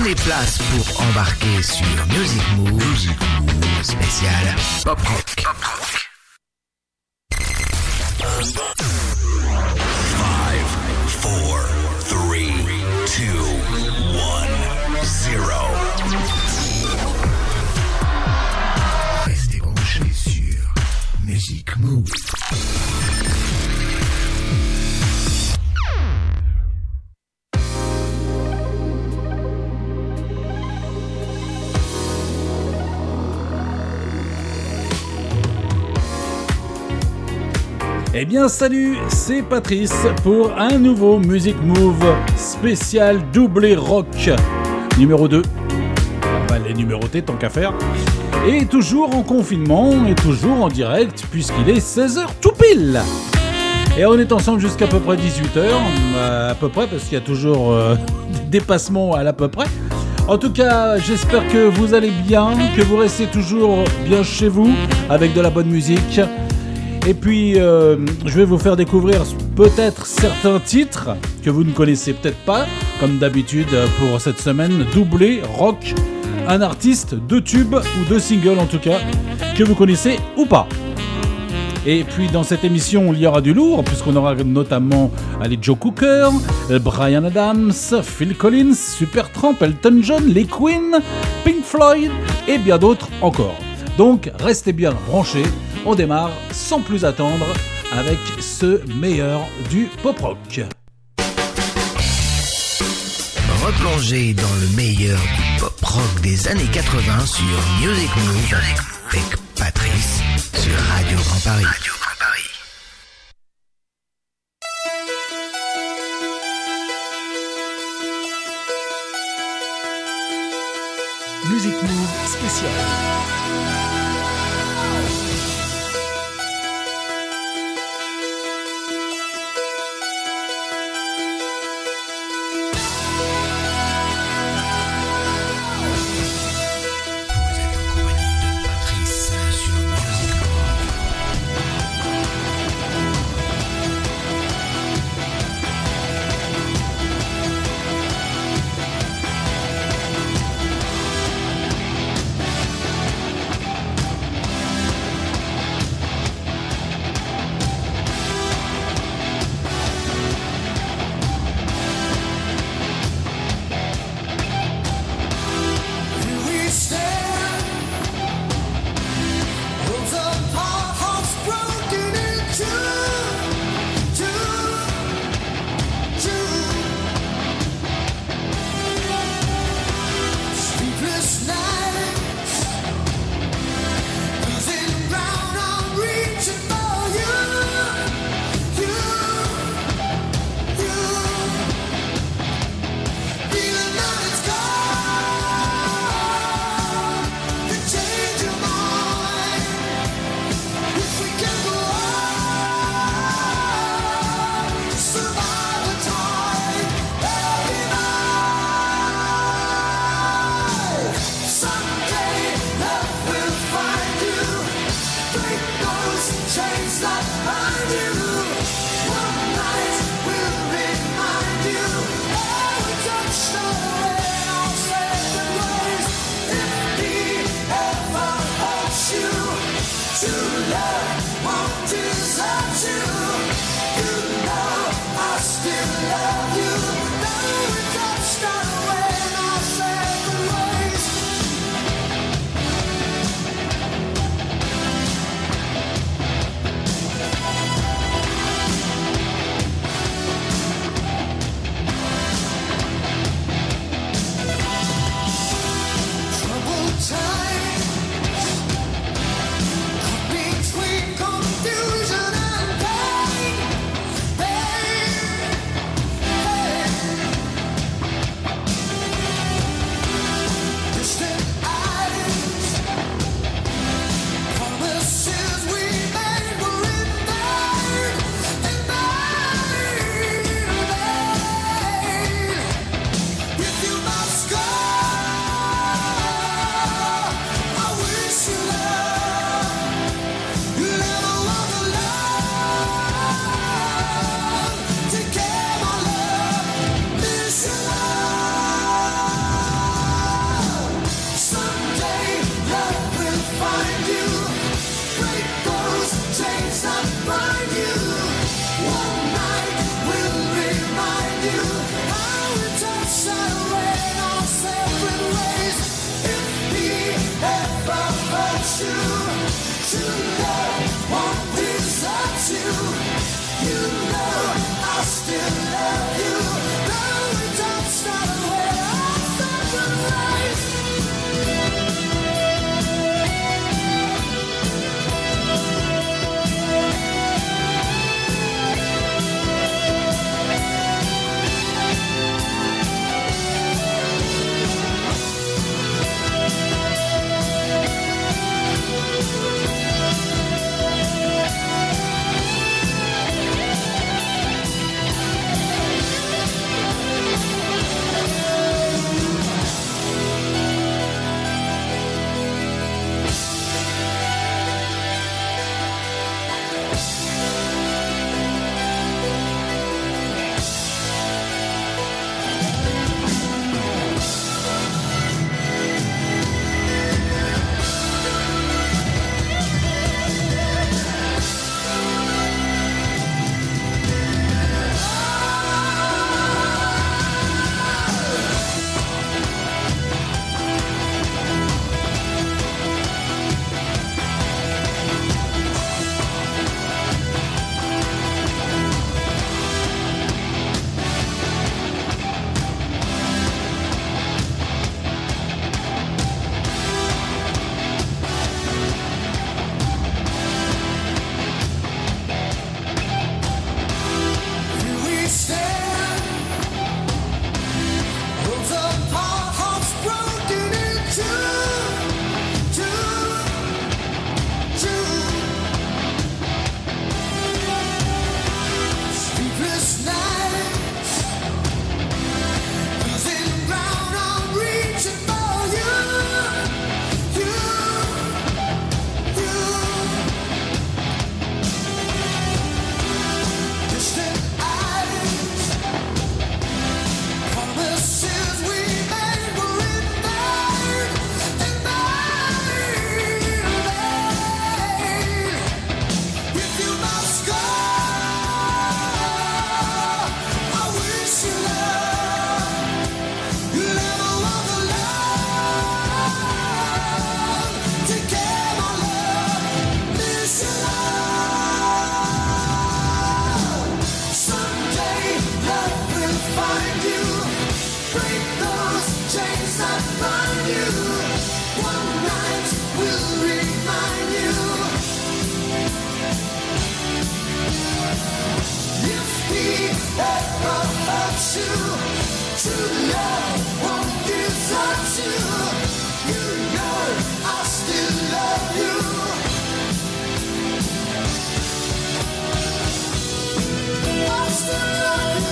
Prenez place pour embarquer sur Music Move, spécial Pop Rock. Pop Rock. Five, four, three, two, one, zero. Restez branchés sur Music Move. Eh bien salut, c'est Patrice pour un nouveau Music Move spécial doublé rock numéro 2. On va les numéroter tant qu'à faire. Et toujours en confinement et toujours en direct puisqu'il est 16h tout pile. Et on est ensemble jusqu'à peu près 18h, à peu près parce qu'il y a toujours euh, des à l'à peu près. En tout cas, j'espère que vous allez bien, que vous restez toujours bien chez vous avec de la bonne musique. Et puis, euh, je vais vous faire découvrir peut-être certains titres que vous ne connaissez peut-être pas, comme d'habitude pour cette semaine, doublé rock, un artiste, deux tubes ou deux singles en tout cas, que vous connaissez ou pas. Et puis dans cette émission, il y aura du lourd, puisqu'on aura notamment allez, Joe Cooker, euh, Brian Adams, Phil Collins, Supertramp, Elton John, les Queen, Pink Floyd et bien d'autres encore. Donc restez bien branchés, on démarre sans plus attendre avec ce meilleur du pop rock. Replongez dans le meilleur du pop rock des années 80 sur Music Move avec Patrice sur Radio Grand Paris. Radio Grand Paris. Music Move spécial.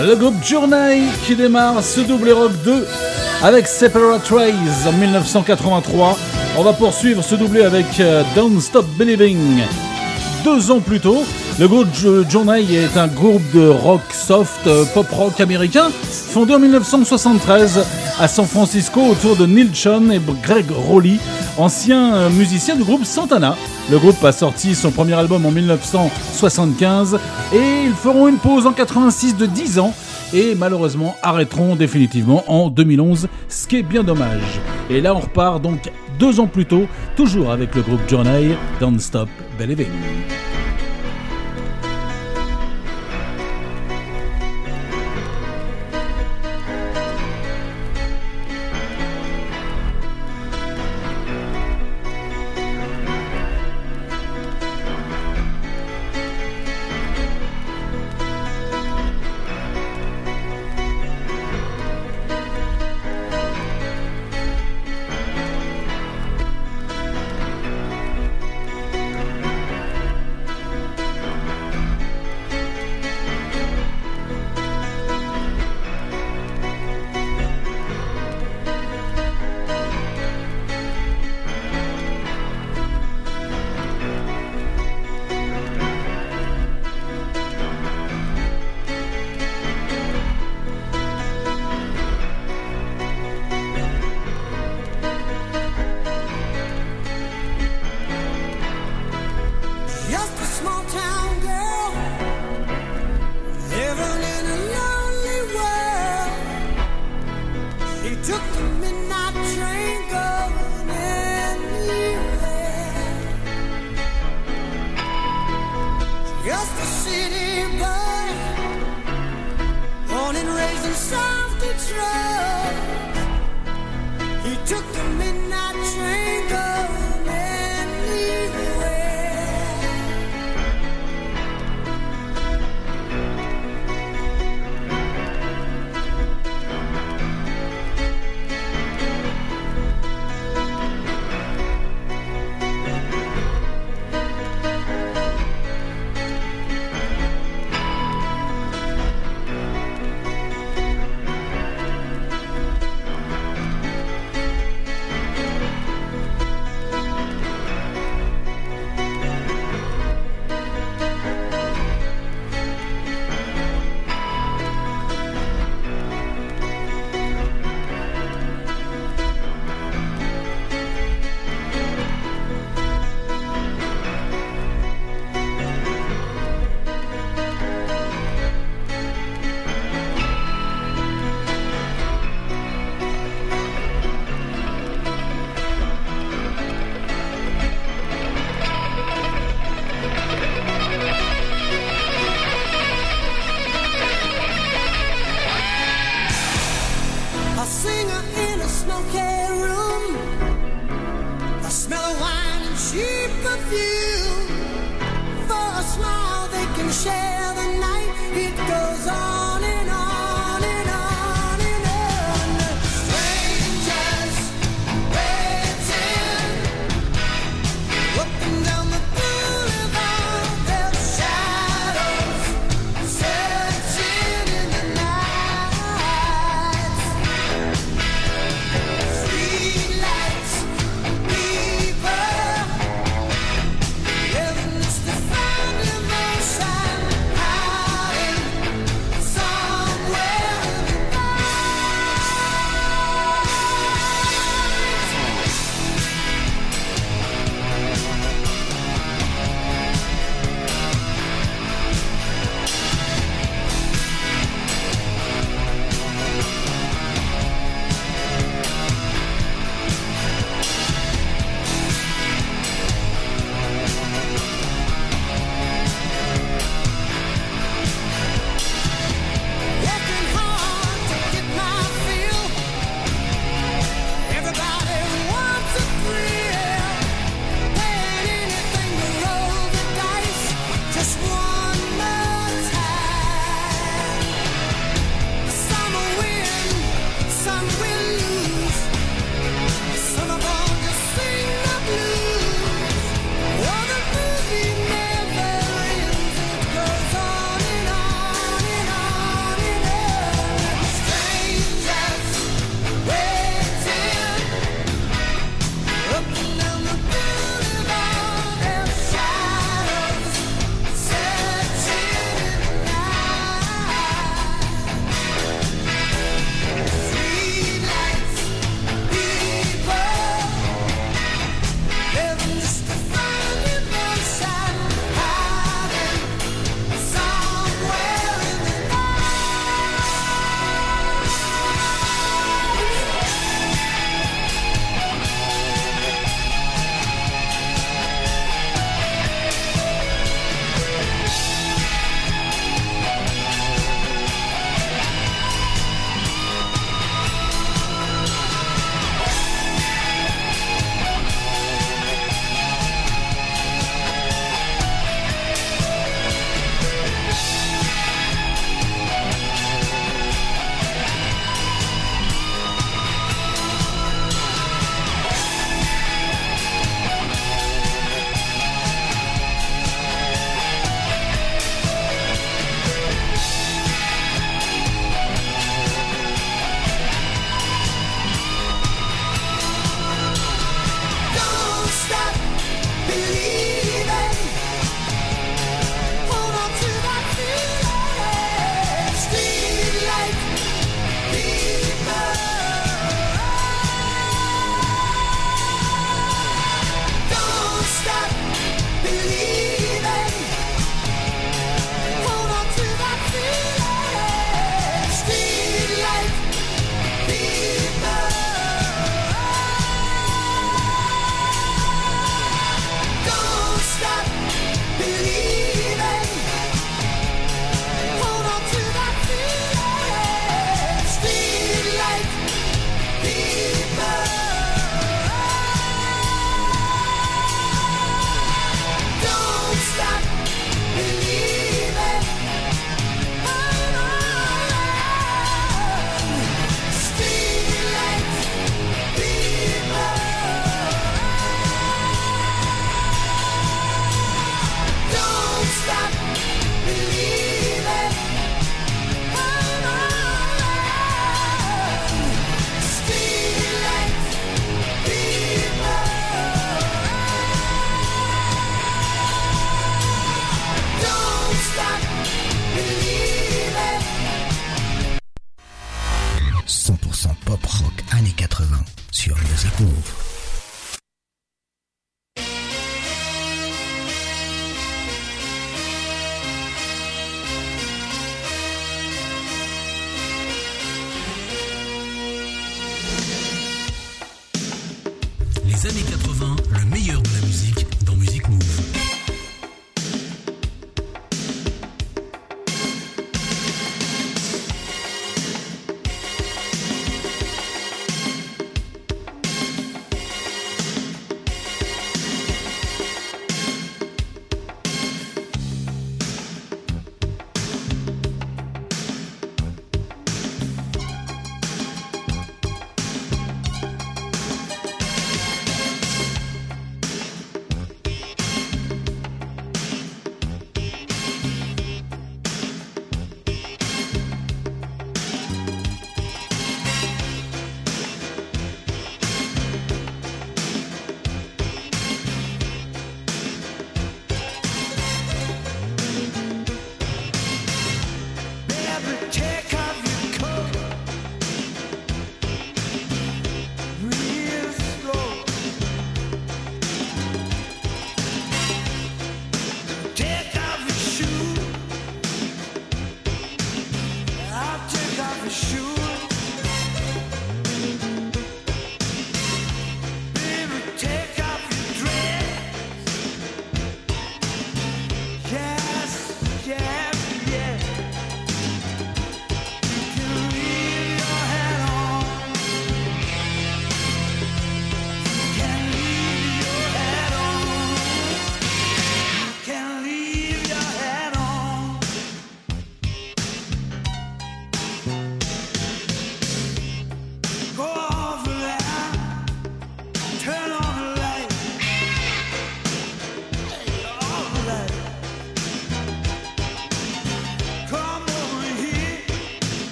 Le groupe Journey qui démarre ce double rock 2 avec Separate Rays en 1983. On va poursuivre ce doublé avec euh, Don't Stop Believing deux ans plus tôt le groupe Jo- Journey est un groupe de rock soft, euh, pop rock américain, fondé en 1973 à San Francisco autour de Neil Schon et Greg Rowley, anciens euh, musiciens du groupe Santana. Le groupe a sorti son premier album en 1975 et ils feront une pause en 86 de 10 ans et malheureusement arrêteront définitivement en 2011, ce qui est bien dommage. Et là on repart donc deux ans plus tôt, toujours avec le groupe Journey, Don't Stop Believing.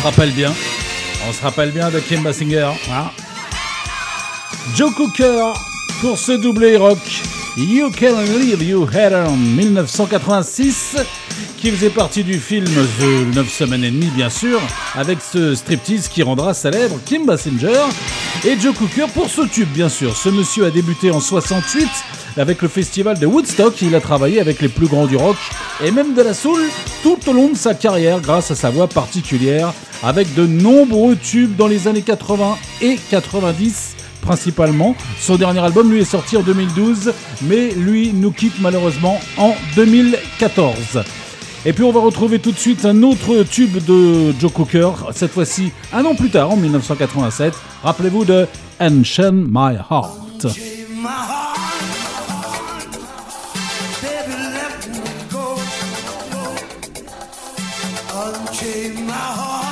Se rappelle bien. On se rappelle bien de Kim Basinger. hein. Joe Cooker pour ce doublé rock. You Can Leave You Head en 1986 qui faisait partie du film The 9 semaines et demie bien sûr avec ce striptease qui rendra célèbre Kim Basinger et Joe Cooker pour ce tube bien sûr. Ce monsieur a débuté en 68 avec le festival de Woodstock. Il a travaillé avec les plus grands du rock et même de la soul tout au long de sa carrière grâce à sa voix particulière avec de nombreux tubes dans les années 80 et 90 principalement. Son dernier album lui est sorti en 2012 mais lui nous quitte malheureusement en 2014. Et puis on va retrouver tout de suite un autre tube de Joe Cooker, cette fois-ci un an plus tard, en 1987. Rappelez-vous de Unchain My Heart. my heart,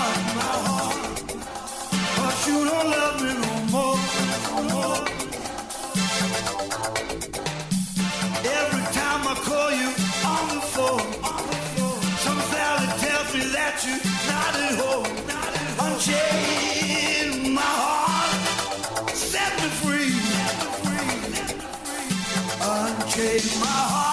Unchain my heart.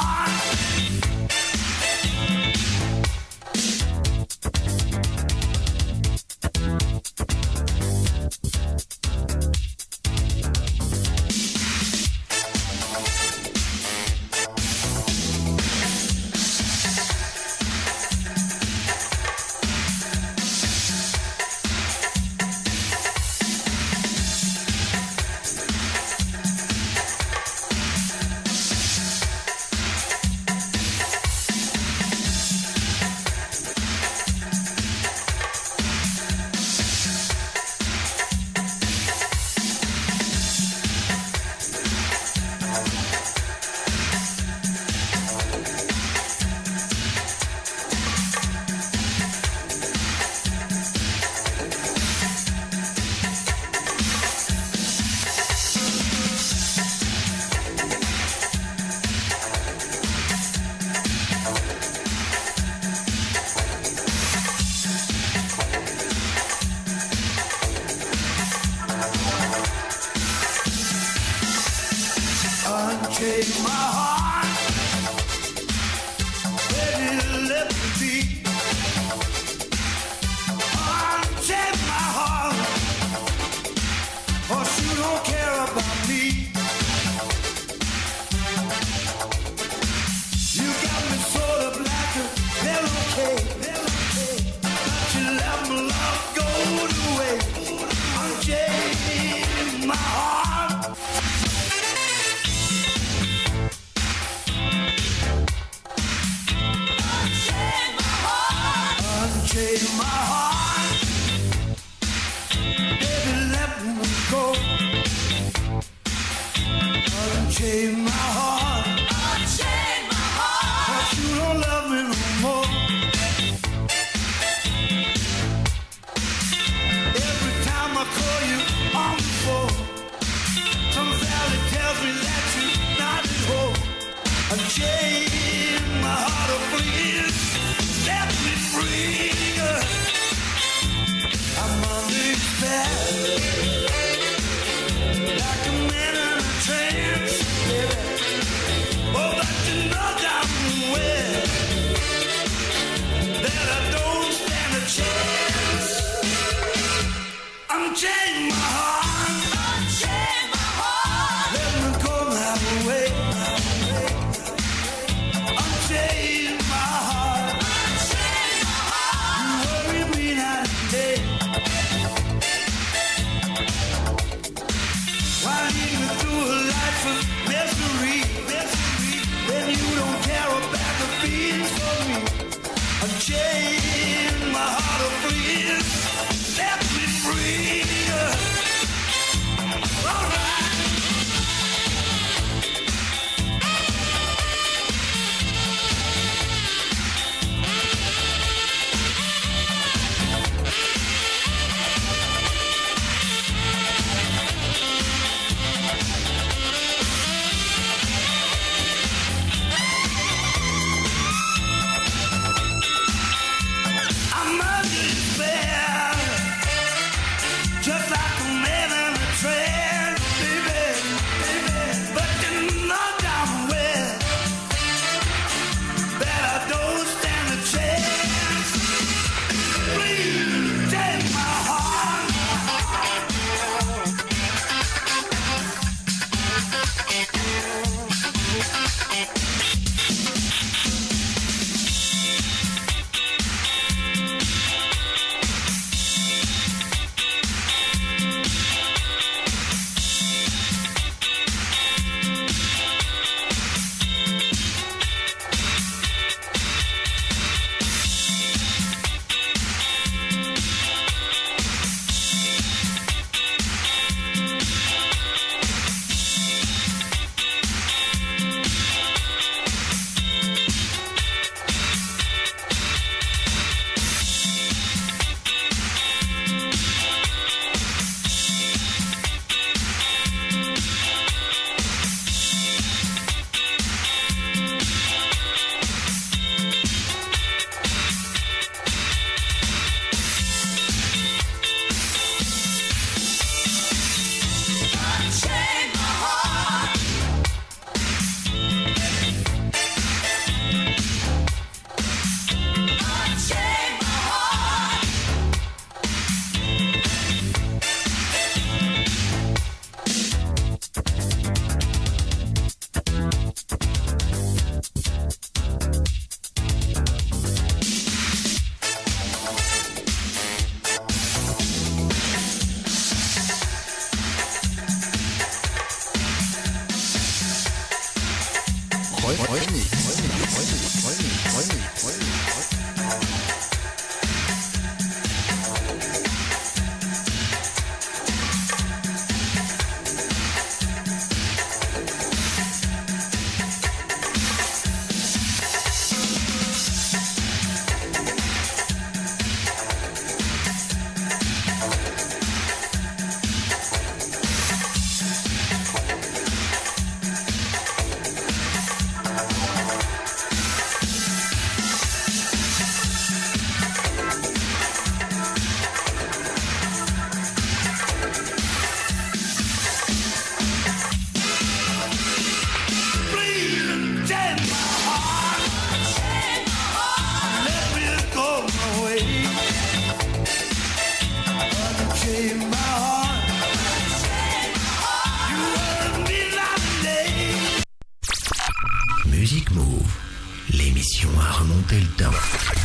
Comercial.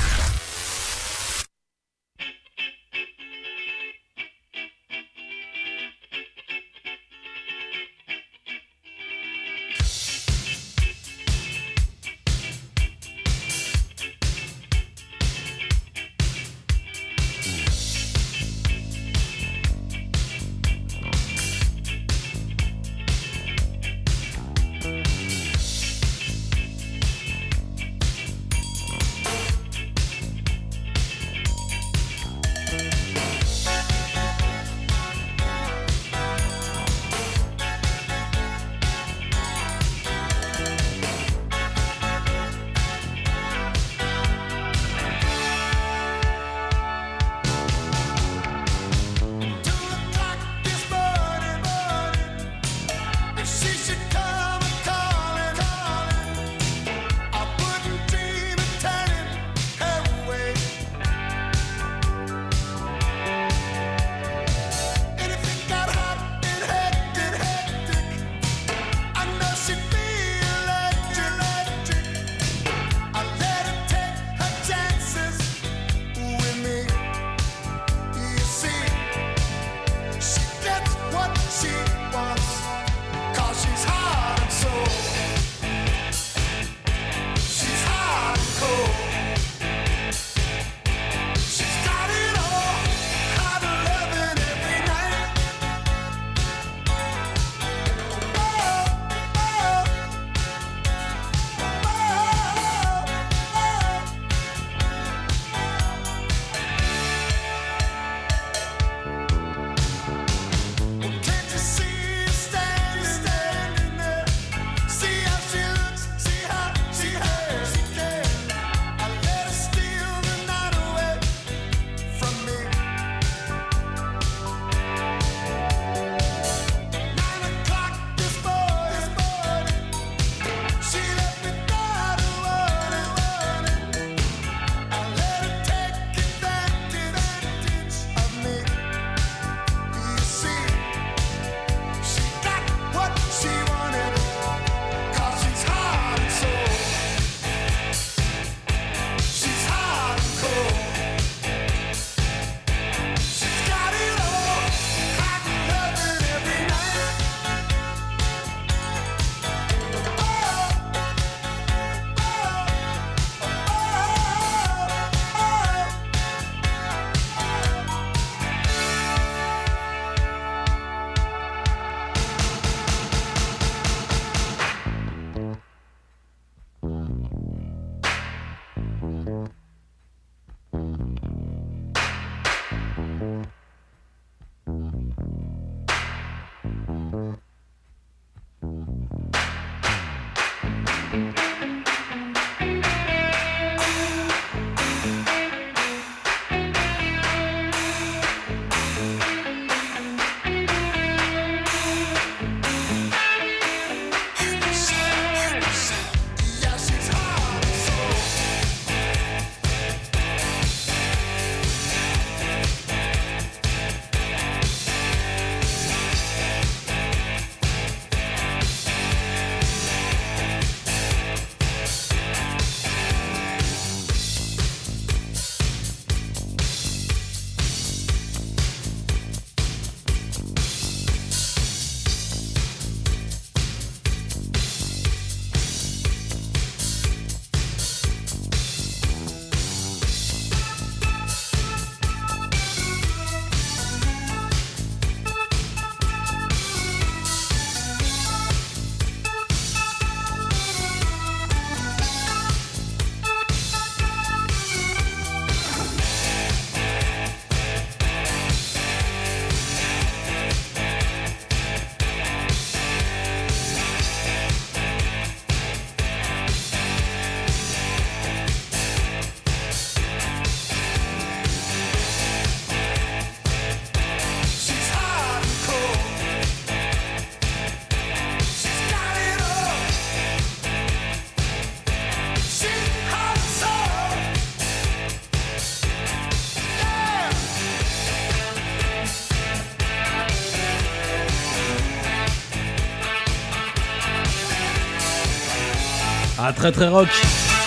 Ah, très très rock.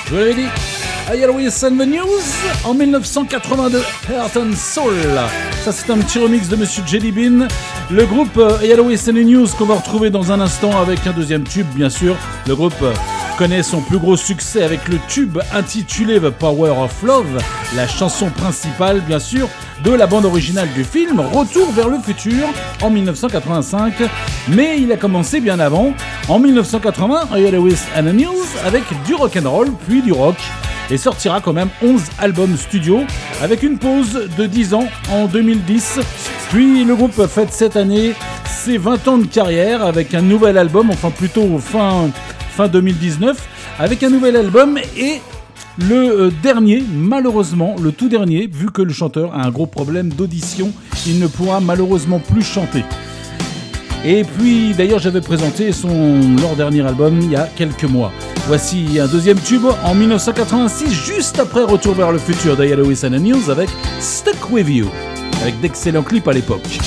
Je vous l'avais dit. Airways and the News en 1982. Heart and Soul. Ça, c'est un petit remix de Monsieur Jelly Bean. Le groupe euh, Airways and the News qu'on va retrouver dans un instant avec un deuxième tube, bien sûr. Le groupe euh, connaît son plus gros succès avec le tube intitulé The Power of Love, la chanson principale, bien sûr, de la bande originale du film Retour vers le futur en 1985. Mais il a commencé bien avant, en 1980, Airways and the News, avec du rock'n'roll puis du rock et sortira quand même 11 albums studio avec une pause de 10 ans en 2010. Puis le groupe fête cette année ses 20 ans de carrière avec un nouvel album, enfin plutôt fin, fin 2019, avec un nouvel album et le euh, dernier, malheureusement, le tout dernier, vu que le chanteur a un gros problème d'audition, il ne pourra malheureusement plus chanter. Et puis d'ailleurs j'avais présenté son leur dernier album il y a quelques mois. Voici un deuxième tube en 1986, juste après Retour vers le futur de Yellow and the News avec Stuck With You, avec d'excellents clips à l'époque.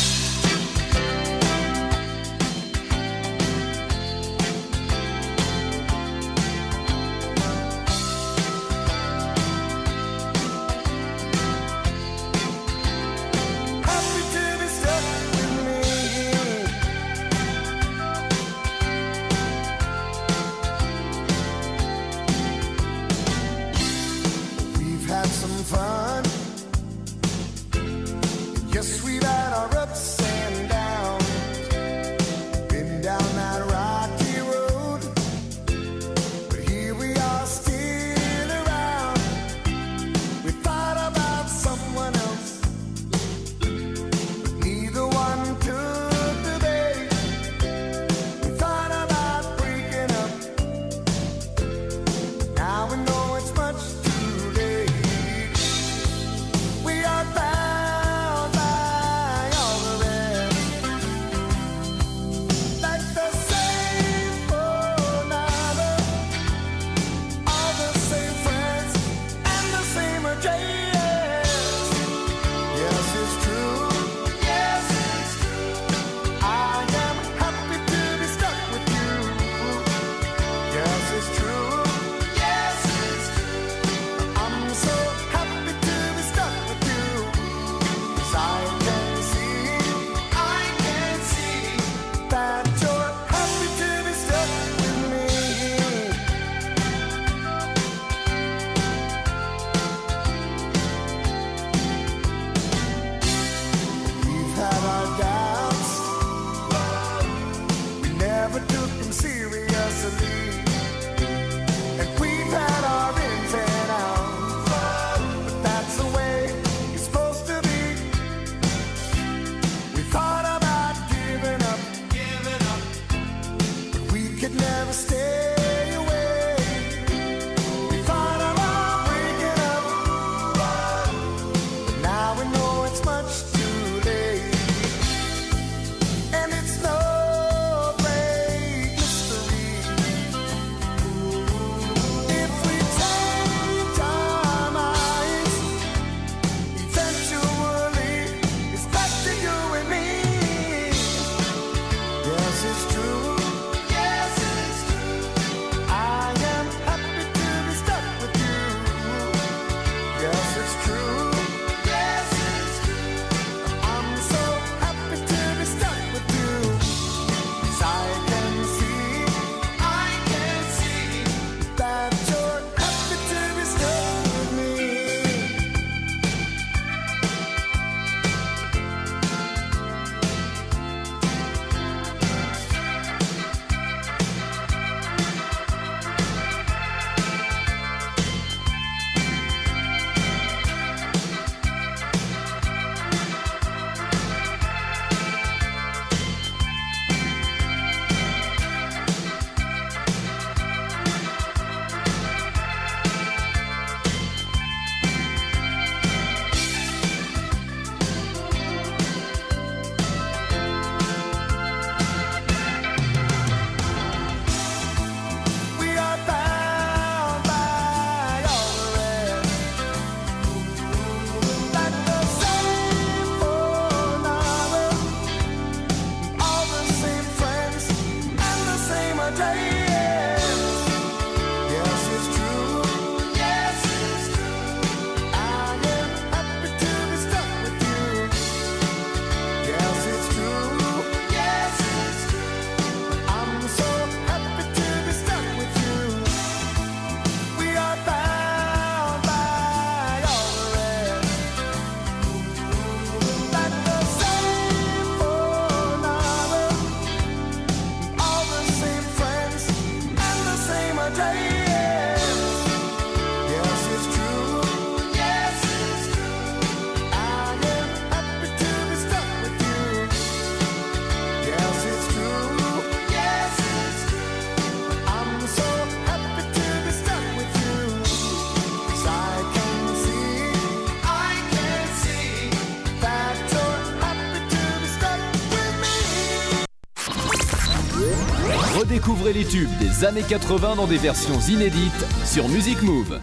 Les des années 80 dans des versions inédites sur Music Move.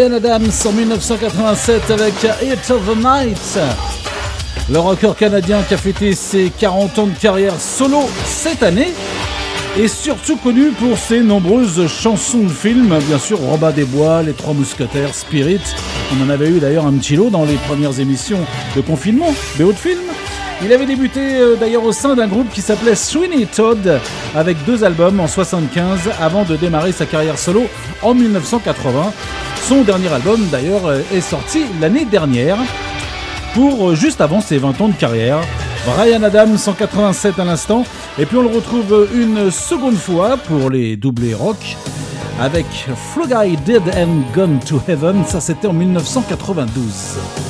Brian Adams en 1987 avec Hit of the Night. Le rocker canadien qui a fêté ses 40 ans de carrière solo cette année est surtout connu pour ses nombreuses chansons de films, bien sûr Robin des Bois, Les Trois Mousquetaires, Spirit. On en avait eu d'ailleurs un petit lot dans les premières émissions de confinement, BO de films. Il avait débuté euh, d'ailleurs au sein d'un groupe qui s'appelait Sweeney Todd avec deux albums en 75 avant de démarrer sa carrière solo en 1980. Son dernier album d'ailleurs euh, est sorti l'année dernière pour euh, juste avant ses 20 ans de carrière. Brian Adams 187 à l'instant et puis on le retrouve une seconde fois pour les doublés rock avec Flo Guy Dead and Gone to Heaven, ça c'était en 1992.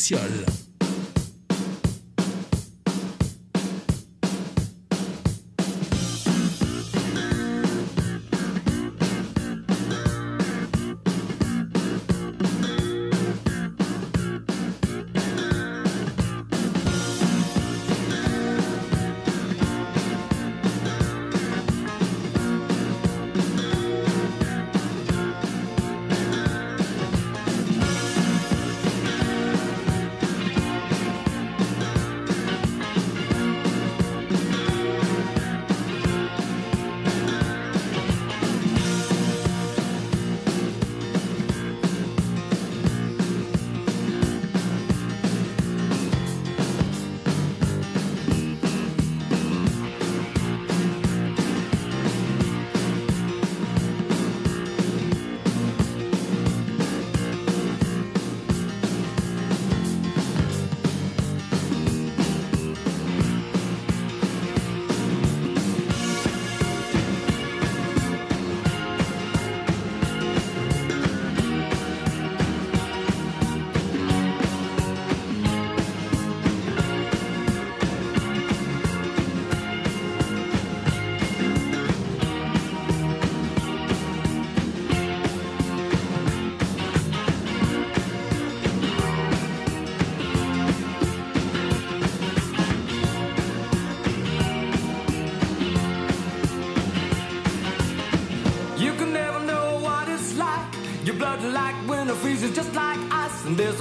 Move spécial. You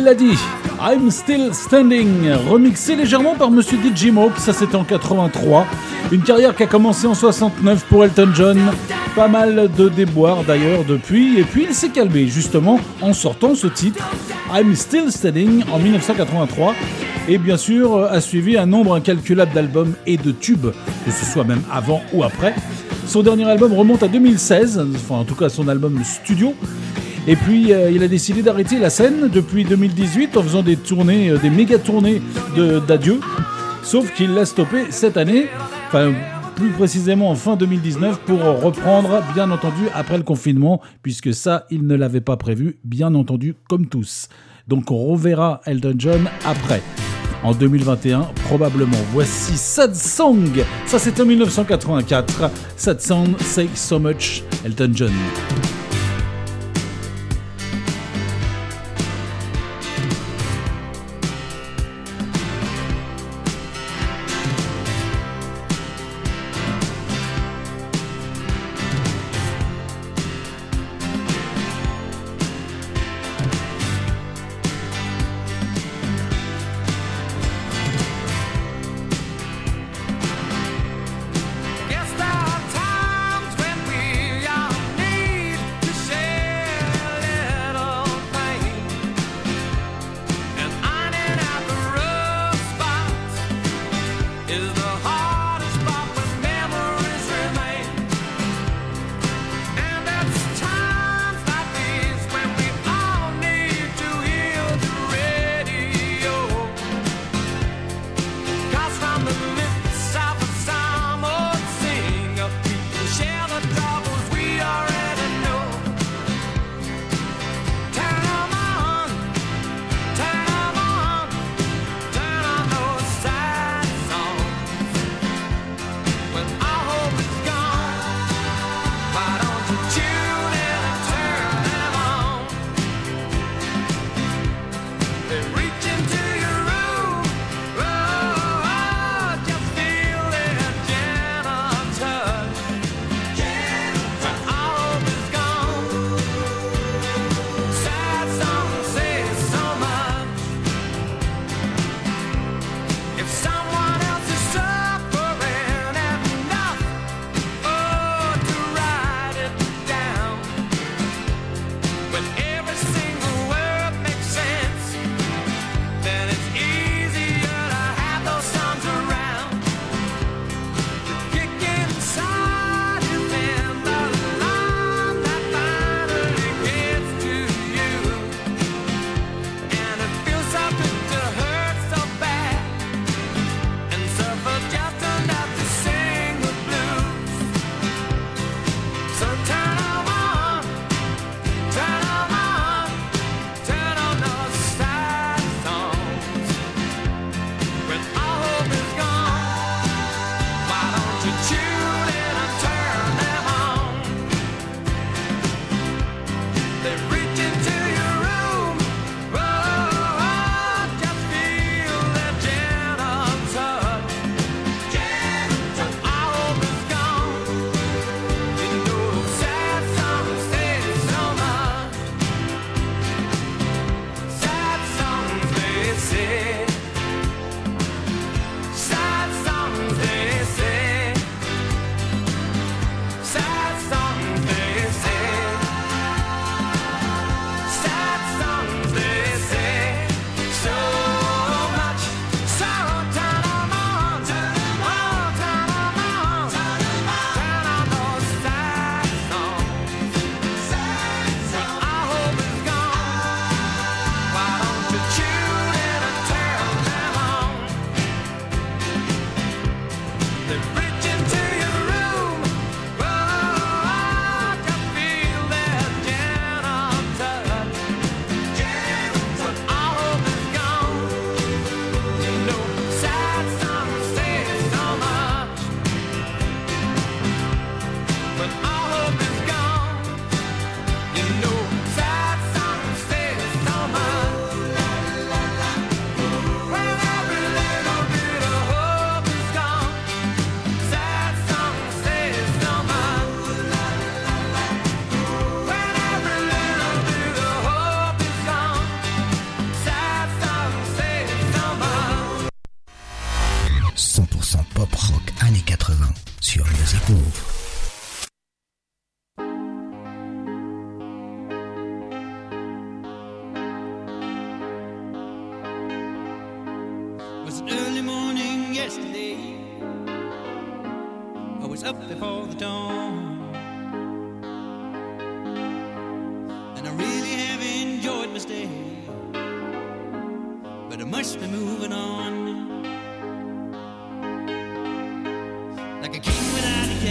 Elle l'a dit. I'm Still Standing, remixé légèrement par Monsieur DJ Mope, ça c'était en 83. Une carrière qui a commencé en 69 pour Elton John. Pas mal de déboires d'ailleurs depuis, et puis il s'est calmé justement en sortant ce titre, I'm Still Standing, en 1983. Et bien sûr, a suivi un nombre incalculable d'albums et de tubes, que ce soit même avant ou après. Son dernier album remonte à 2016, enfin en tout cas son album studio. Et puis euh, il a décidé d'arrêter la scène depuis 2018 en faisant des tournées, euh, des méga tournées d'adieu. Sauf qu'il l'a stoppé cette année, enfin plus précisément en fin 2019 pour reprendre bien entendu après le confinement, puisque ça il ne l'avait pas prévu, bien entendu comme tous. Donc on reverra Elton John après. En 2021, probablement. Voici Sad Song. Ça, c'était en 1984. Sad Song, Say So Much, Elton John.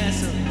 eso.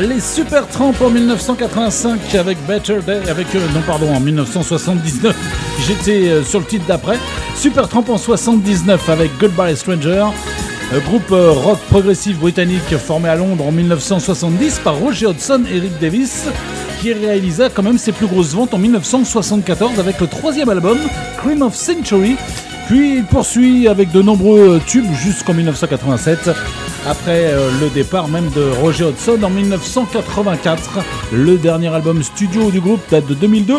Les Super Tramp en 1985 avec Better Day, avec euh, non pardon en 1979. J'étais euh, sur le titre d'après. Super Tramp en 79 avec Goodbye Stranger. Euh, groupe rock progressif britannique formé à Londres en 1970 par Roger Hodgson et Rick Davis, qui réalisa quand même ses plus grosses ventes en 1974 avec le troisième album, Cream of Century, puis il poursuit avec de nombreux tubes jusqu'en 1987, après euh, le départ même de Roger Hodgson en 1984. Le dernier album studio du groupe date de 2002,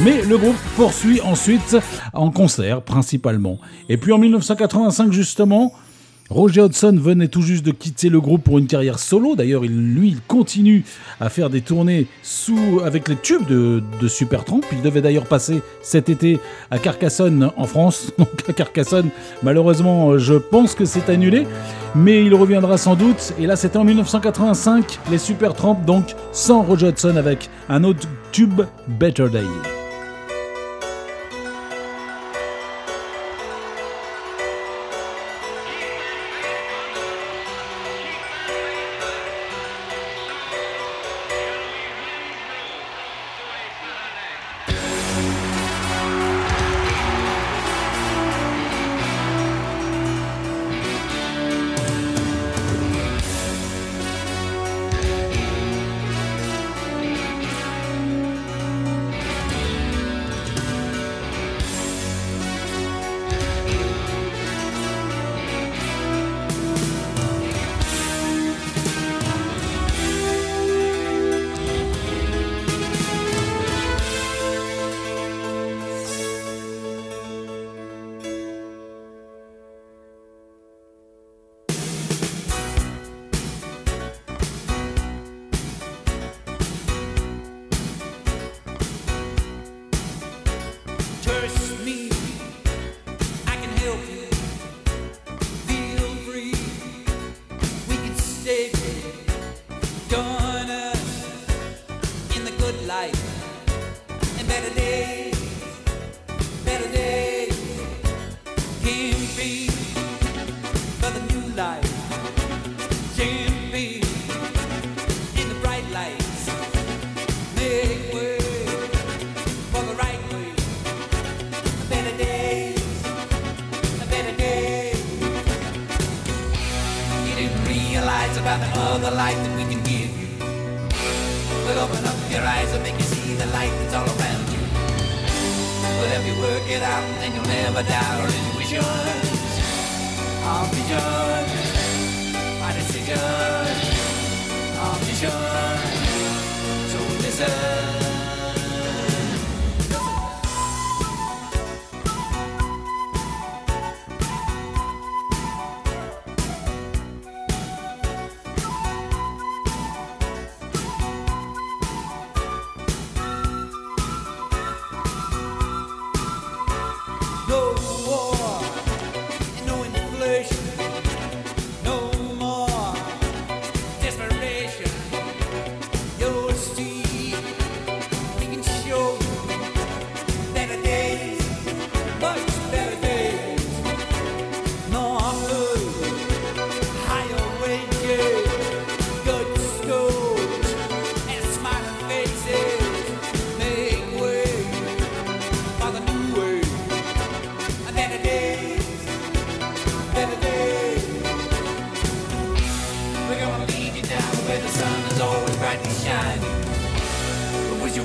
mais le groupe poursuit ensuite en concert principalement. Et puis en 1985 justement, Roger Hodgson venait tout juste de quitter le groupe pour une carrière solo. D'ailleurs, il, lui, il continue à faire des tournées sous, avec les tubes de, de Supertramp. Il devait d'ailleurs passer cet été à Carcassonne en France. Donc à Carcassonne, malheureusement, je pense que c'est annulé. Mais il reviendra sans doute. Et là, c'était en 1985, les Supertramp, donc sans Roger Hodgson avec un autre tube, Better Day.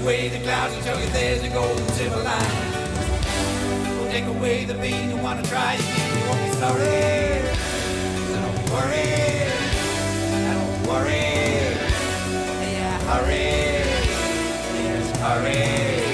Away the clouds and show you there's a golden silver line. We'll take away the pain you wanna try again. You won't be sorry. So don't worry, don't worry. Yeah, hurry. Yes, hurry.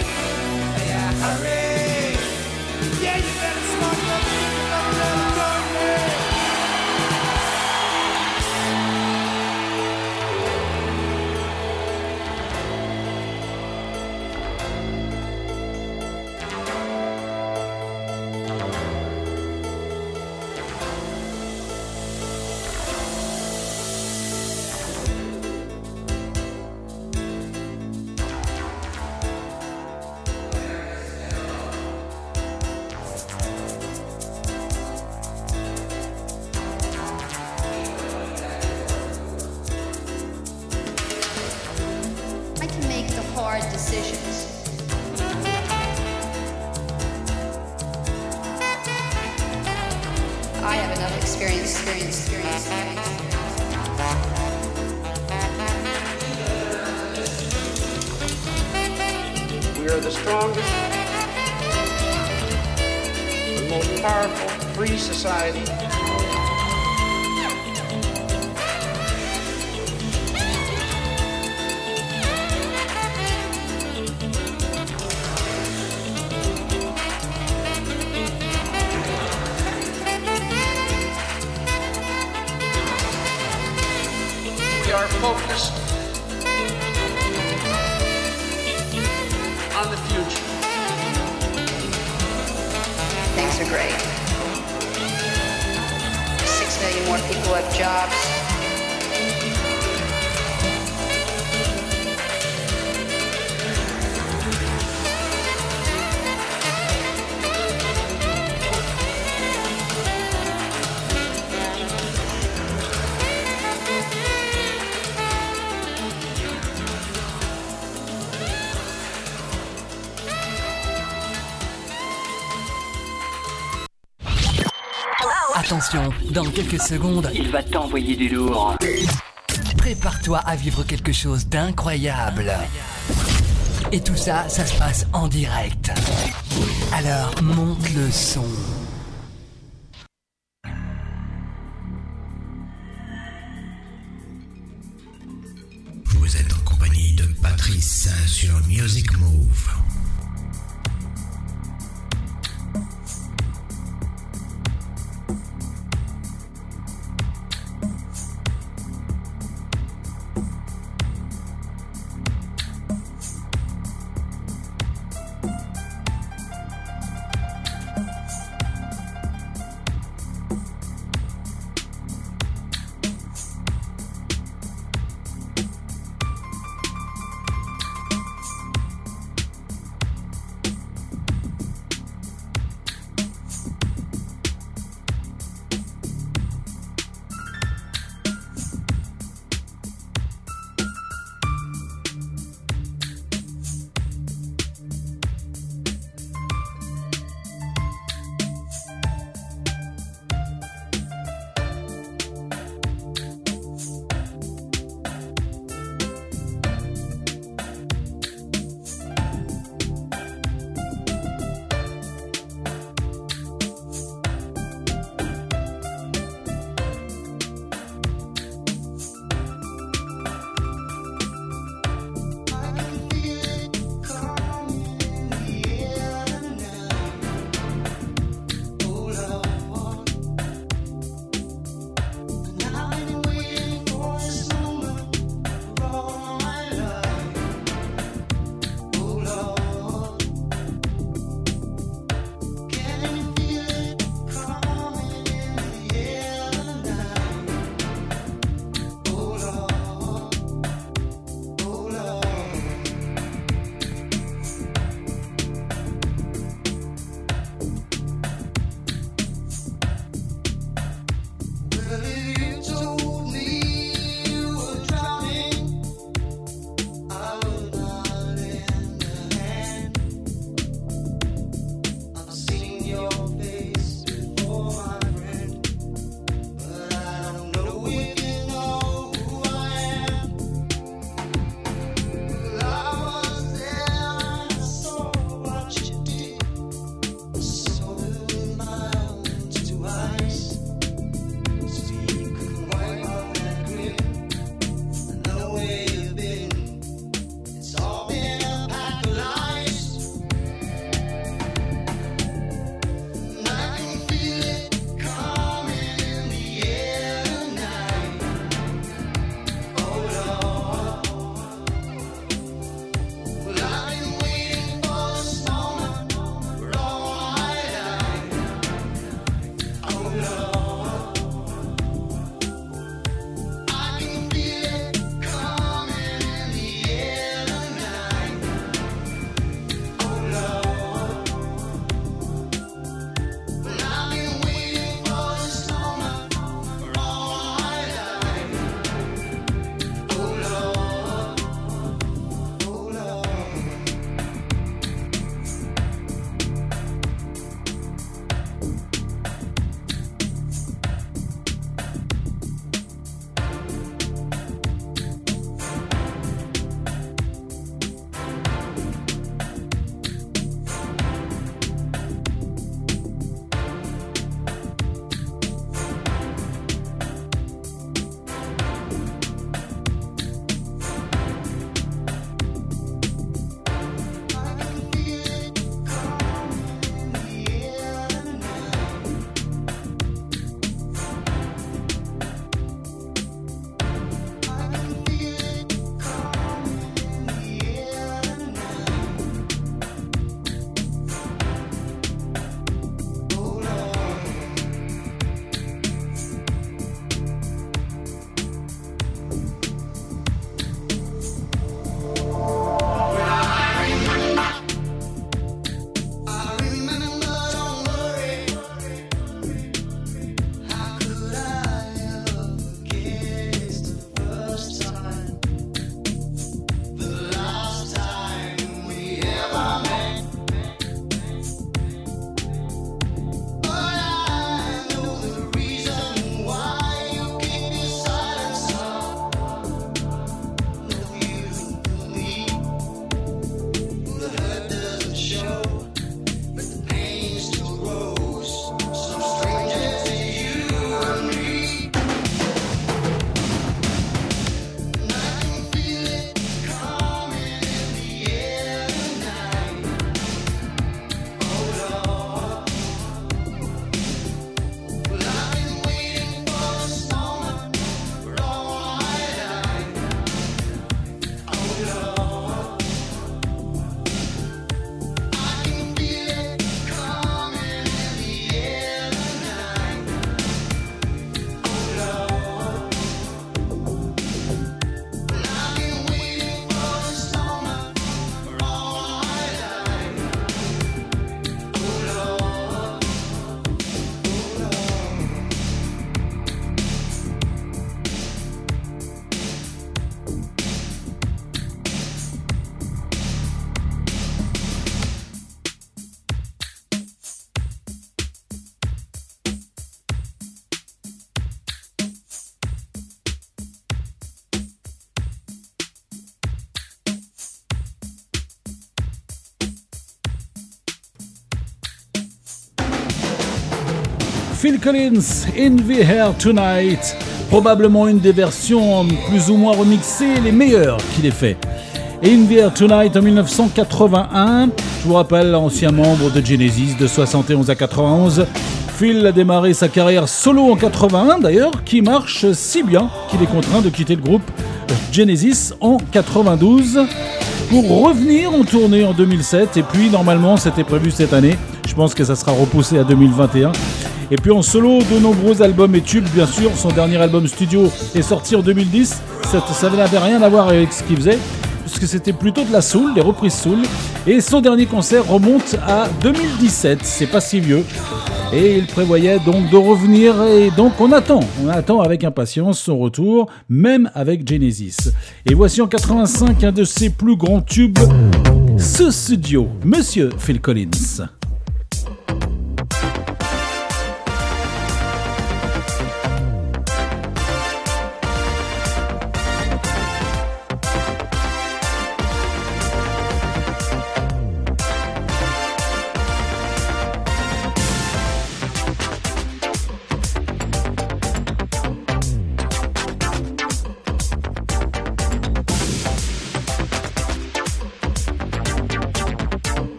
Quelques secondes, Il va t'envoyer du lourd. prépare-toi à vivre quelque chose d'incroyable. Et tout ça, ça se passe en direct. Alors, monte le son. Phil Collins, In the Air Tonight, probablement une des versions plus ou moins remixées, les meilleures qu'il ait fait. In the Air Tonight en 1981, je vous rappelle, ancien membre de Genesis de 71 à 91. Phil a démarré sa carrière solo en 81 d'ailleurs, qui marche si bien qu'il est contraint de quitter le groupe Genesis en 92 pour revenir en tournée en 2007 et puis normalement c'était prévu cette année. Je pense que ça sera repoussé à 2021. Et puis en solo, de nombreux albums et tubes, bien sûr. Son dernier album studio est sorti en 2010. Ça, n'avait rien à voir avec ce qu'il faisait, puisque c'était plutôt de la soul, des reprises soul. Et son dernier concert remonte à 2017. C'est pas si vieux. Et il prévoyait donc de revenir. Et donc on attend, on attend avec impatience son retour, même avec Genesis. Et voici en 85 un de ses plus grands tubes, ce studio, Monsieur Phil Collins.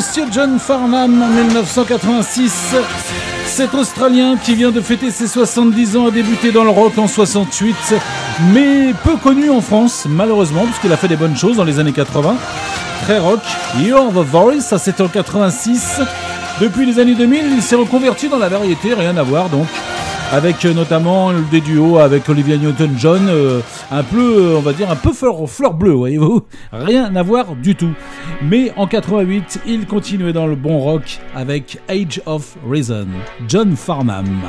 Monsieur John Farnham en 1986. Cet Australien qui vient de fêter ses 70 ans a débuté dans le rock en 68, mais peu connu en France, malheureusement, puisqu'il a fait des bonnes choses dans les années 80. Très rock. You're the Voice, ça c'était en 86. Depuis les années 2000, il s'est reconverti dans la variété, rien à voir donc. Avec euh, notamment des duos avec Olivia Newton-John, euh, un peu, euh, on va dire, un peu fleur, fleur bleue, voyez-vous. Rien à voir du tout. Mais en 88, il continuait dans le bon rock avec Age of Reason. John Farnham.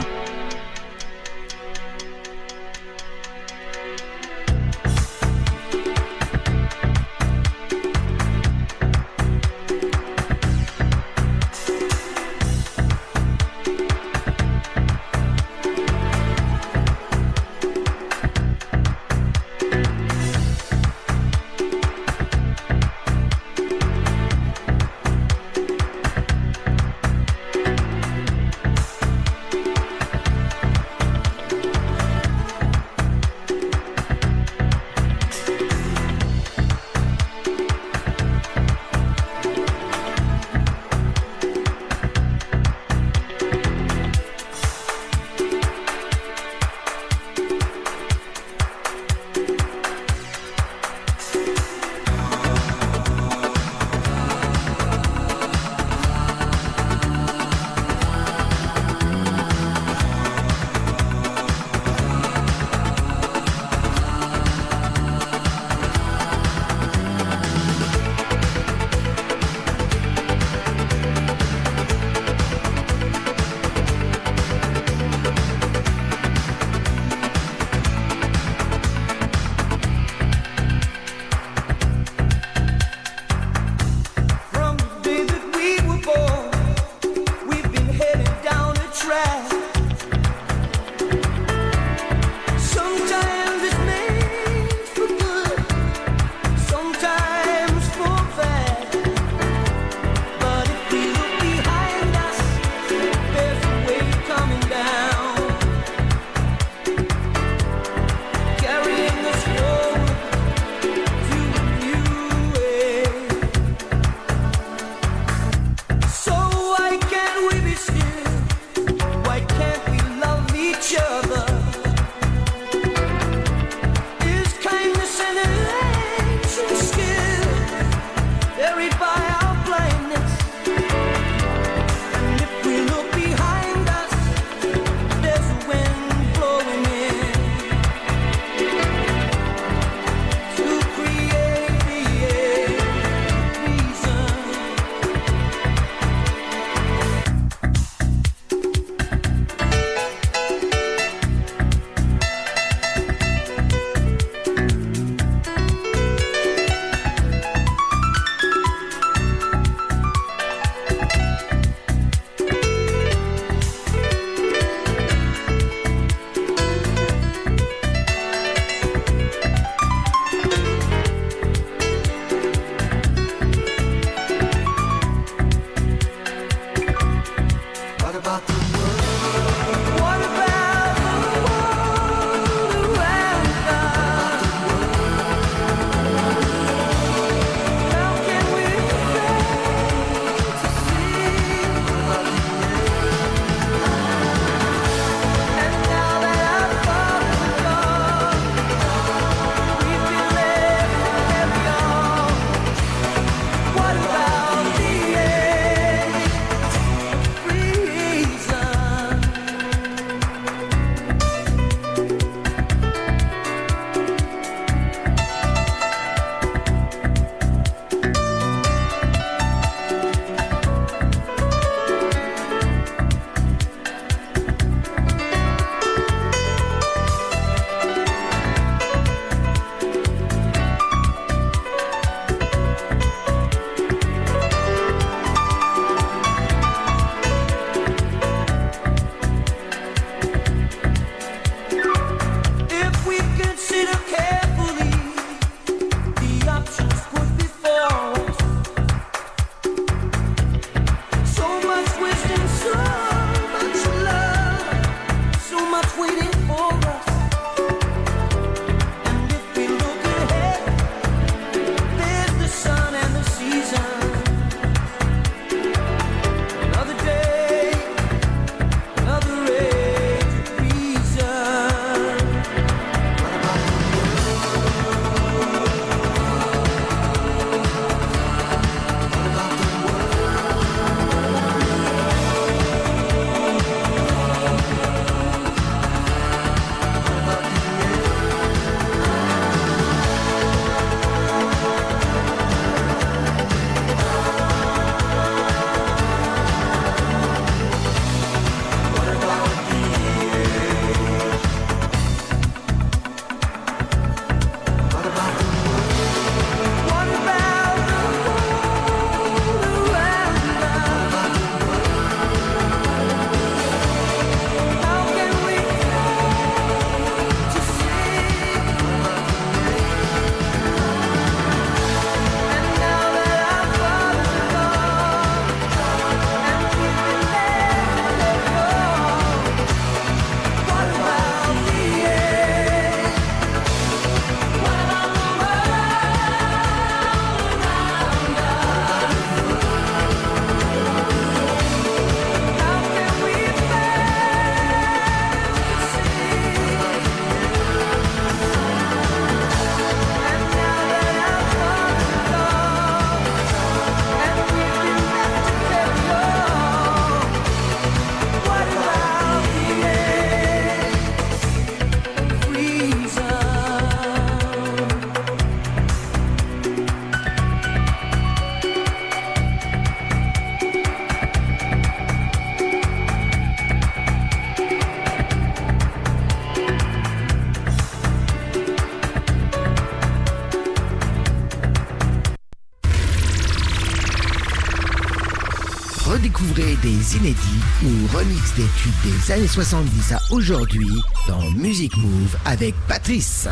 mix des tubes des années 70 à aujourd'hui dans Music Move avec Patrice.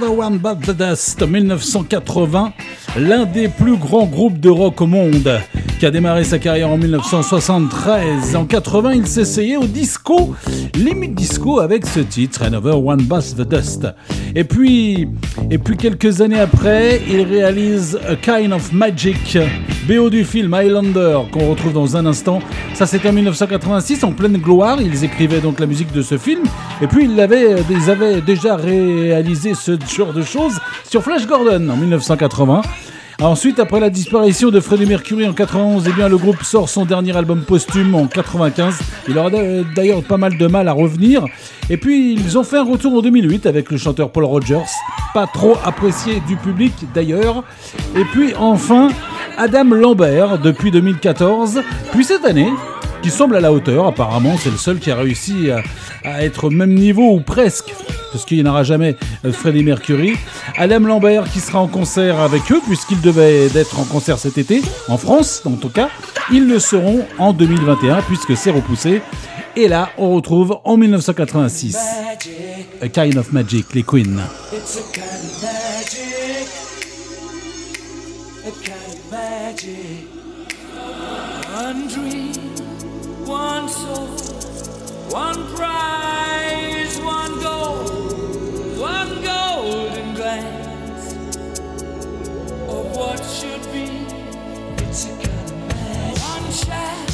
Another One But the Dust 1980, l'un des plus grands groupes de rock au monde, qui a démarré sa carrière en 1973. En 80, il s'essayait au disco, limite disco avec ce titre, Another One But the Dust. Et puis, et puis quelques années après, il réalise A Kind of Magic, BO du film Highlander, qu'on retrouve dans un instant. Ça, c'était en 1986, en pleine gloire. Ils écrivaient donc la musique de ce film. Et puis, ils, l'avaient- ils avaient déjà réalisé ce genre de choses sur Flash Gordon en 1980. Ensuite, après la disparition de Freddie Mercury en 91, eh bien, le groupe sort son dernier album posthume en 95. Il aura d'a- d'ailleurs pas mal de mal à revenir. Et puis, ils ont fait un retour en 2008 avec le chanteur Paul Rogers, pas trop apprécié du public d'ailleurs. Et puis, enfin, Adam Lambert depuis 2014. Puis cette année, qui semble à la hauteur, apparemment, c'est le seul qui a réussi à, être au même niveau ou presque, parce qu'il n'y en aura jamais euh, Freddie Mercury. Adam Lambert qui sera en concert avec eux, puisqu'il devait être en concert cet été, en France en tout cas. Ils le seront en 2021, puisque c'est repoussé. Et là, on retrouve en 1986 A Kind of Magic, les Queens. One dream, one soul, one prize, one goal, one golden glance of what should be. It's a kind of magic. One shaft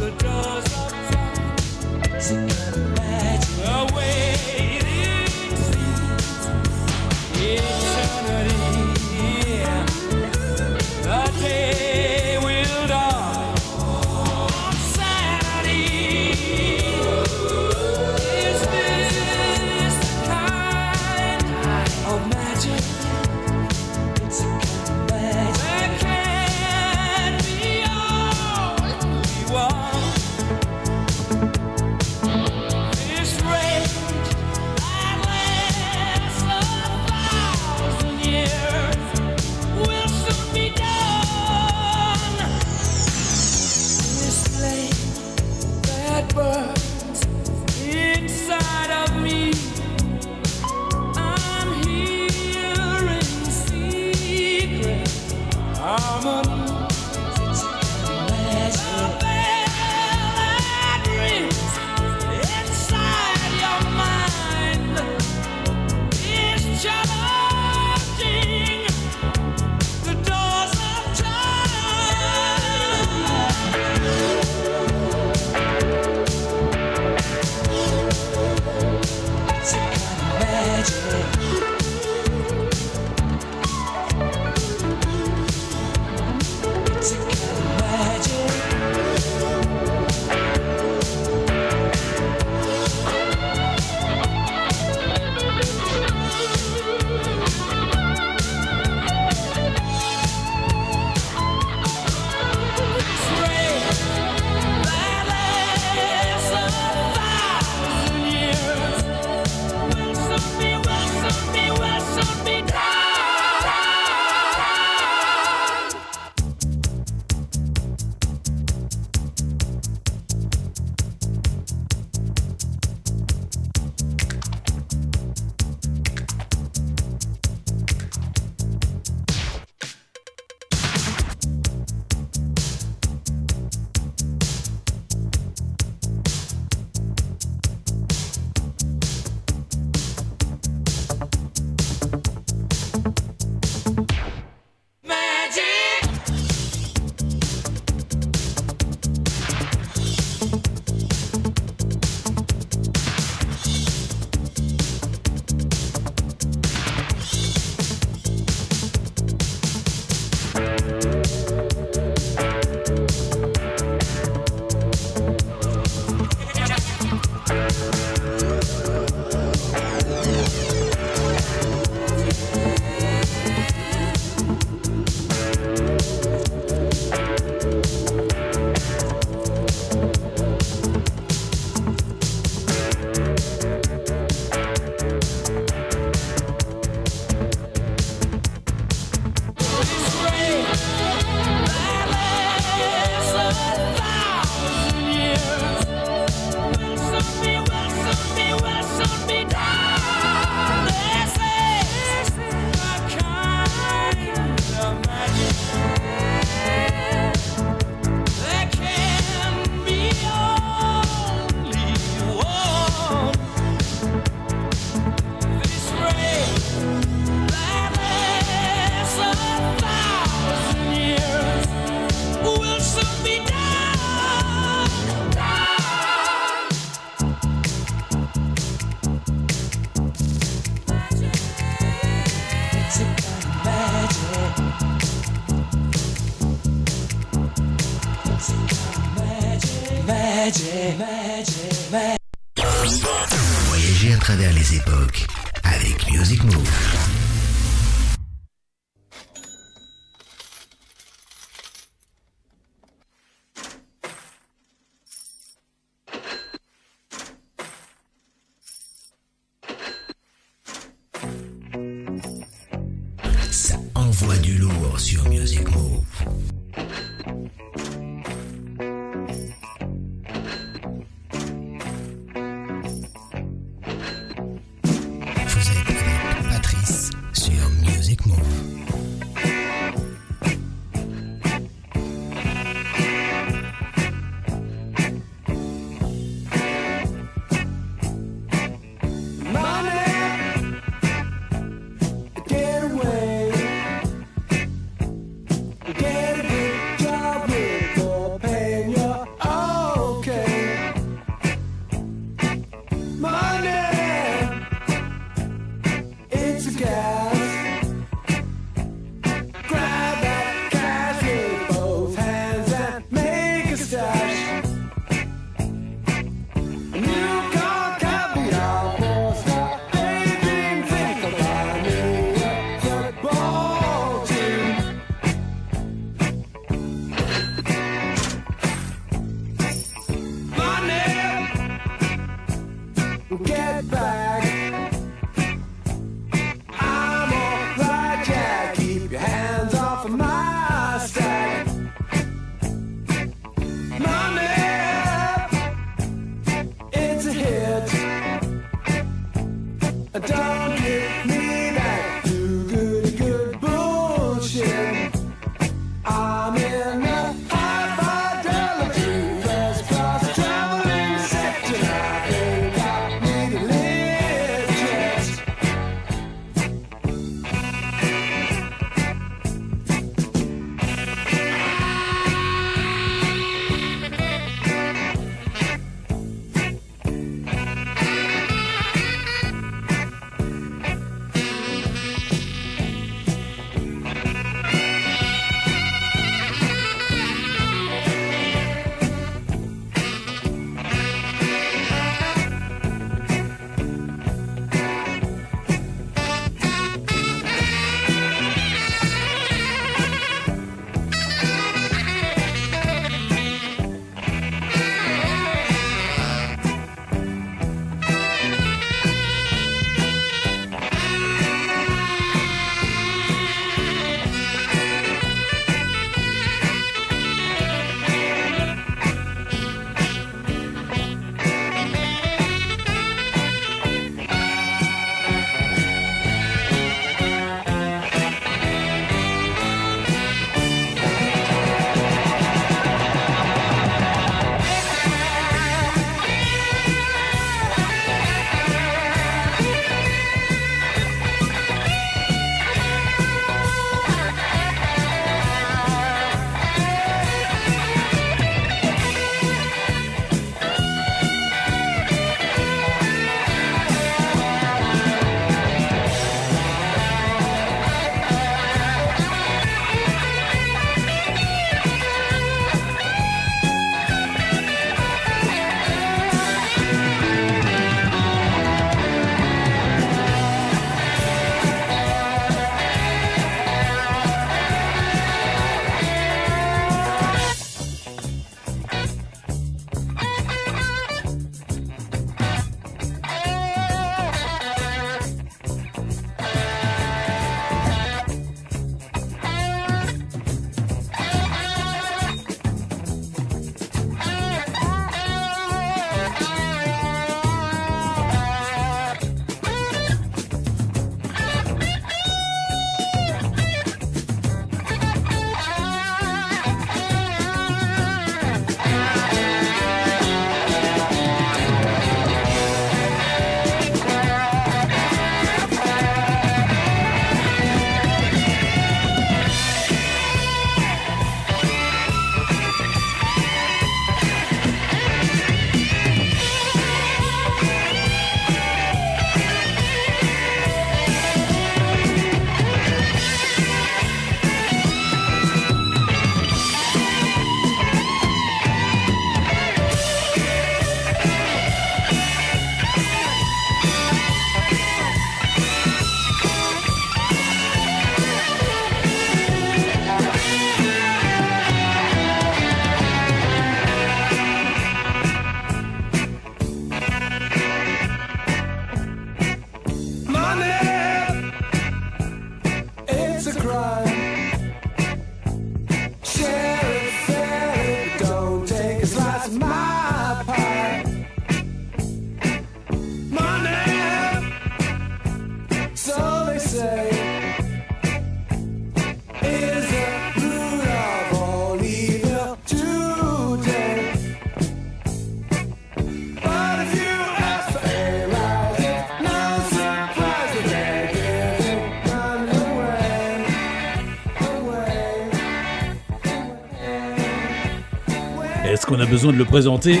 Besoin de le présenter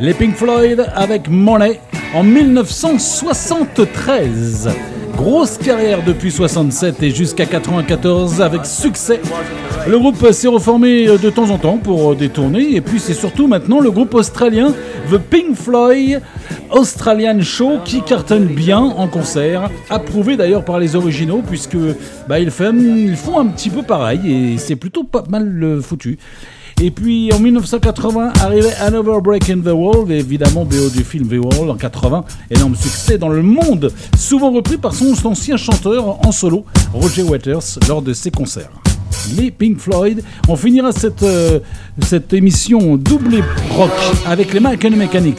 Les Pink Floyd avec Money en 1973. Grosse carrière depuis 67 et jusqu'à 94 avec succès. Le groupe s'est reformé de temps en temps pour des tournées et puis c'est surtout maintenant le groupe australien The Pink Floyd Australian Show qui cartonne bien en concert, approuvé d'ailleurs par les originaux puisque bah, ils, font, ils font un petit peu pareil et c'est plutôt pas mal euh, foutu. Et puis en 1980 arrivait Another Break in the Wall, évidemment BO du film The Wall en 80, énorme succès dans le monde, souvent repris par son ancien chanteur en solo, Roger Waters, lors de ses concerts. Les Pink Floyd, on finira cette, euh, émission doublée rock avec les American Mechanics.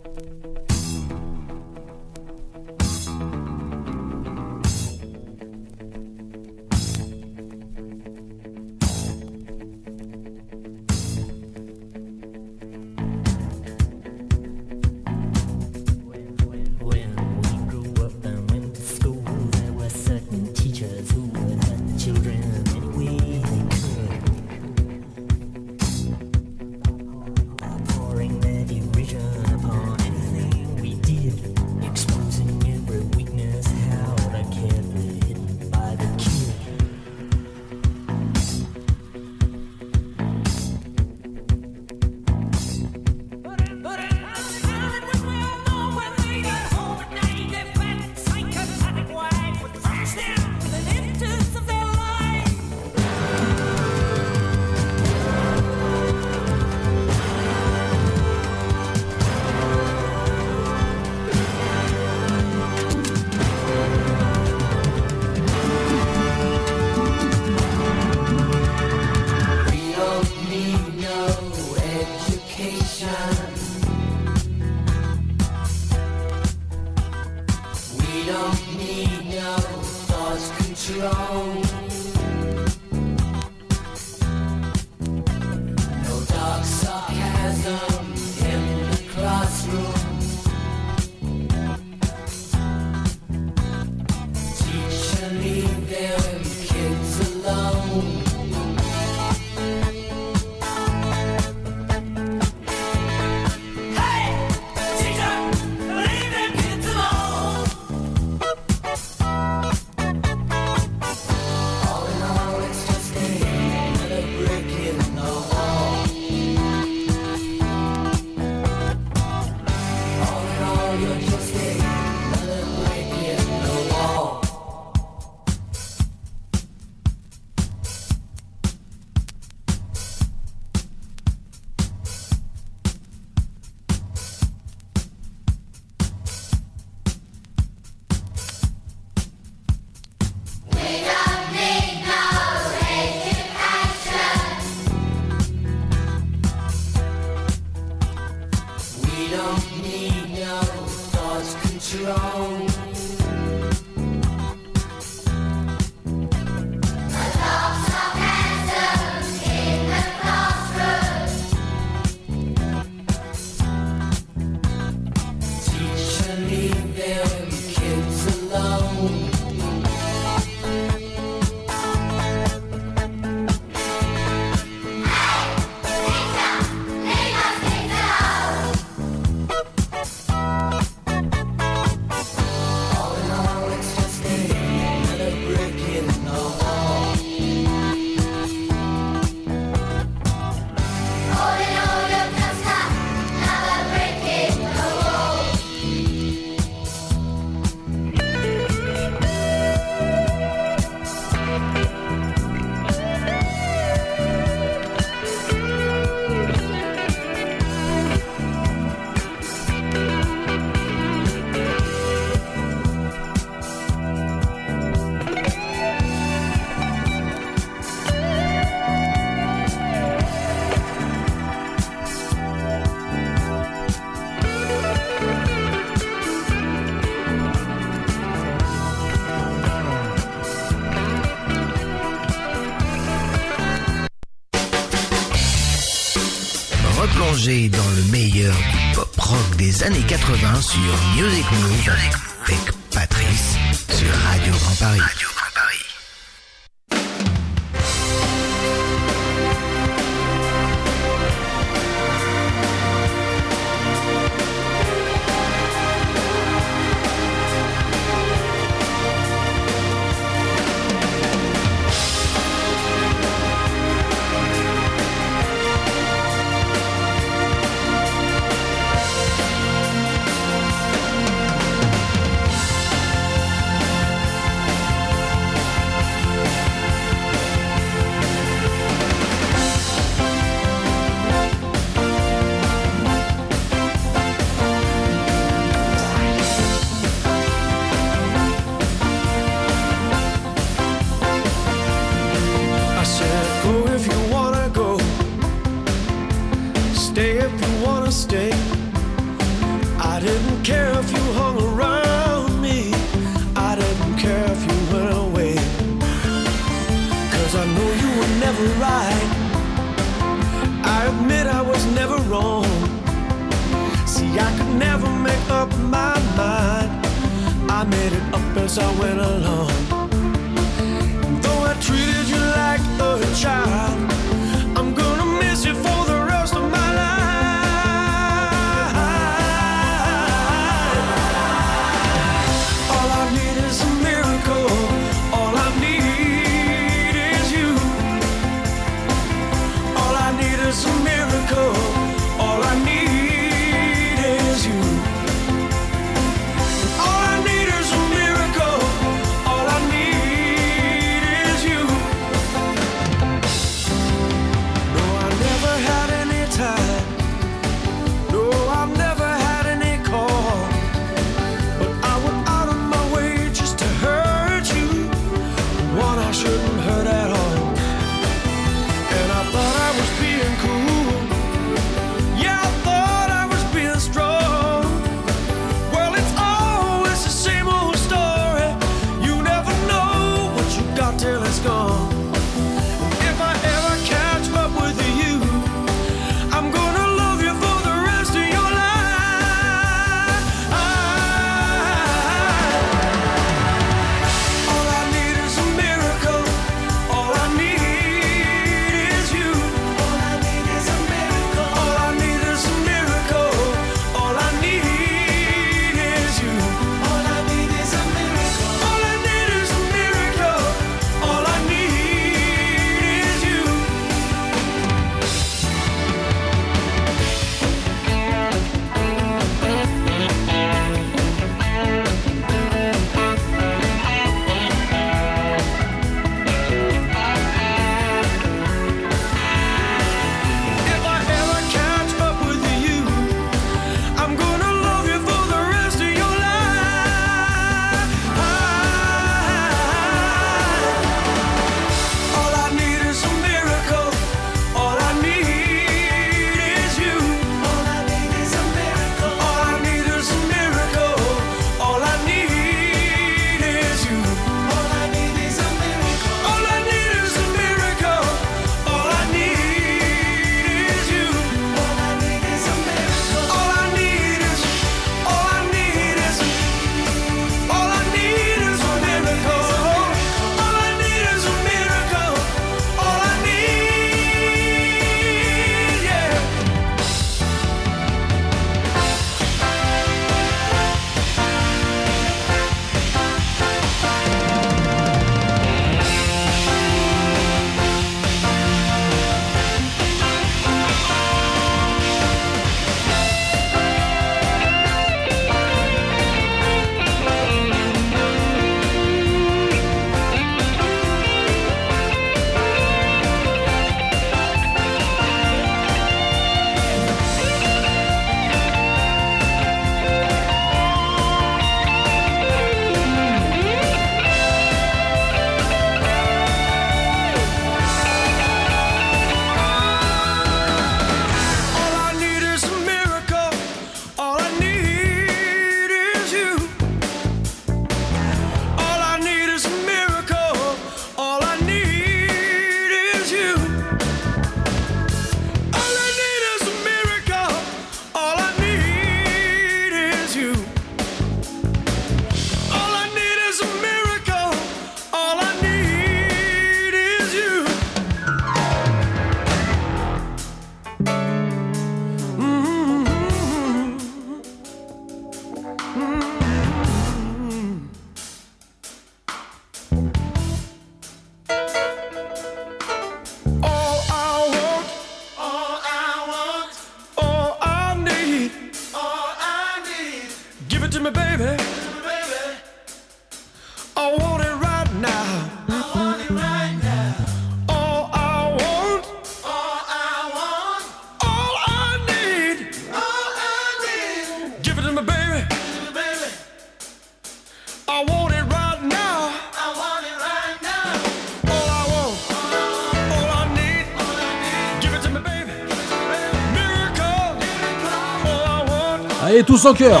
Cœur.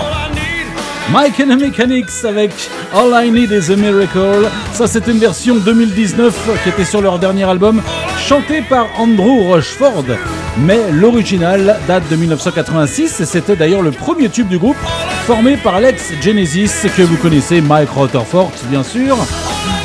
Mike and the Mechanics avec All I Need Is a Miracle. Ça, c'est une version 2019 qui était sur leur dernier album, chantée par Andrew Rushford. Mais l'original date de 1986 et c'était d'ailleurs le premier tube du groupe, formé par l'ex Genesis que vous connaissez, Mike Rutherford, bien sûr.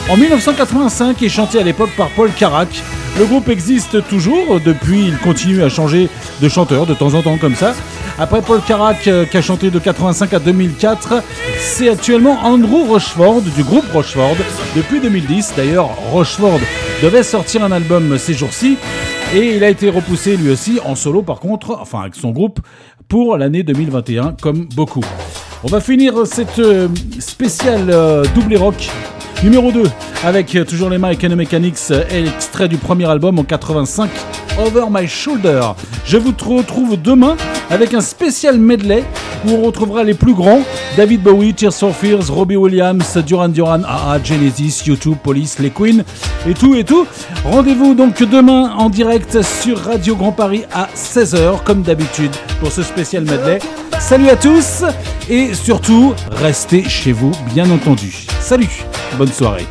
En 1985 et chanté à l'époque par Paul Carrack. Le groupe existe toujours, depuis il continue à changer de chanteur de temps en temps comme ça. Après Paul Carrack euh, qui a chanté de 85 à 2004, c'est actuellement Andrew Rocheford du groupe Rocheford depuis 2010. D'ailleurs, Rocheford devait sortir un album ces jours-ci et il a été repoussé lui aussi en solo par contre, enfin avec son groupe, pour l'année 2021 comme beaucoup. On va finir cette euh, spéciale euh, double rock numéro 2 avec toujours les and the Mechanics euh, et du premier album en 85 Over My Shoulder. Je vous retrouve demain avec un spécial medley où on retrouvera les plus grands David Bowie, Tears for Fears, Robbie Williams, Duran Duran, AA, Genesis, YouTube, Police, les Queen et tout et tout. Rendez-vous donc demain en direct sur Radio Grand Paris à 16h comme d'habitude pour ce spécial medley. Salut à tous et surtout restez chez vous bien entendu. Salut, bonne soirée.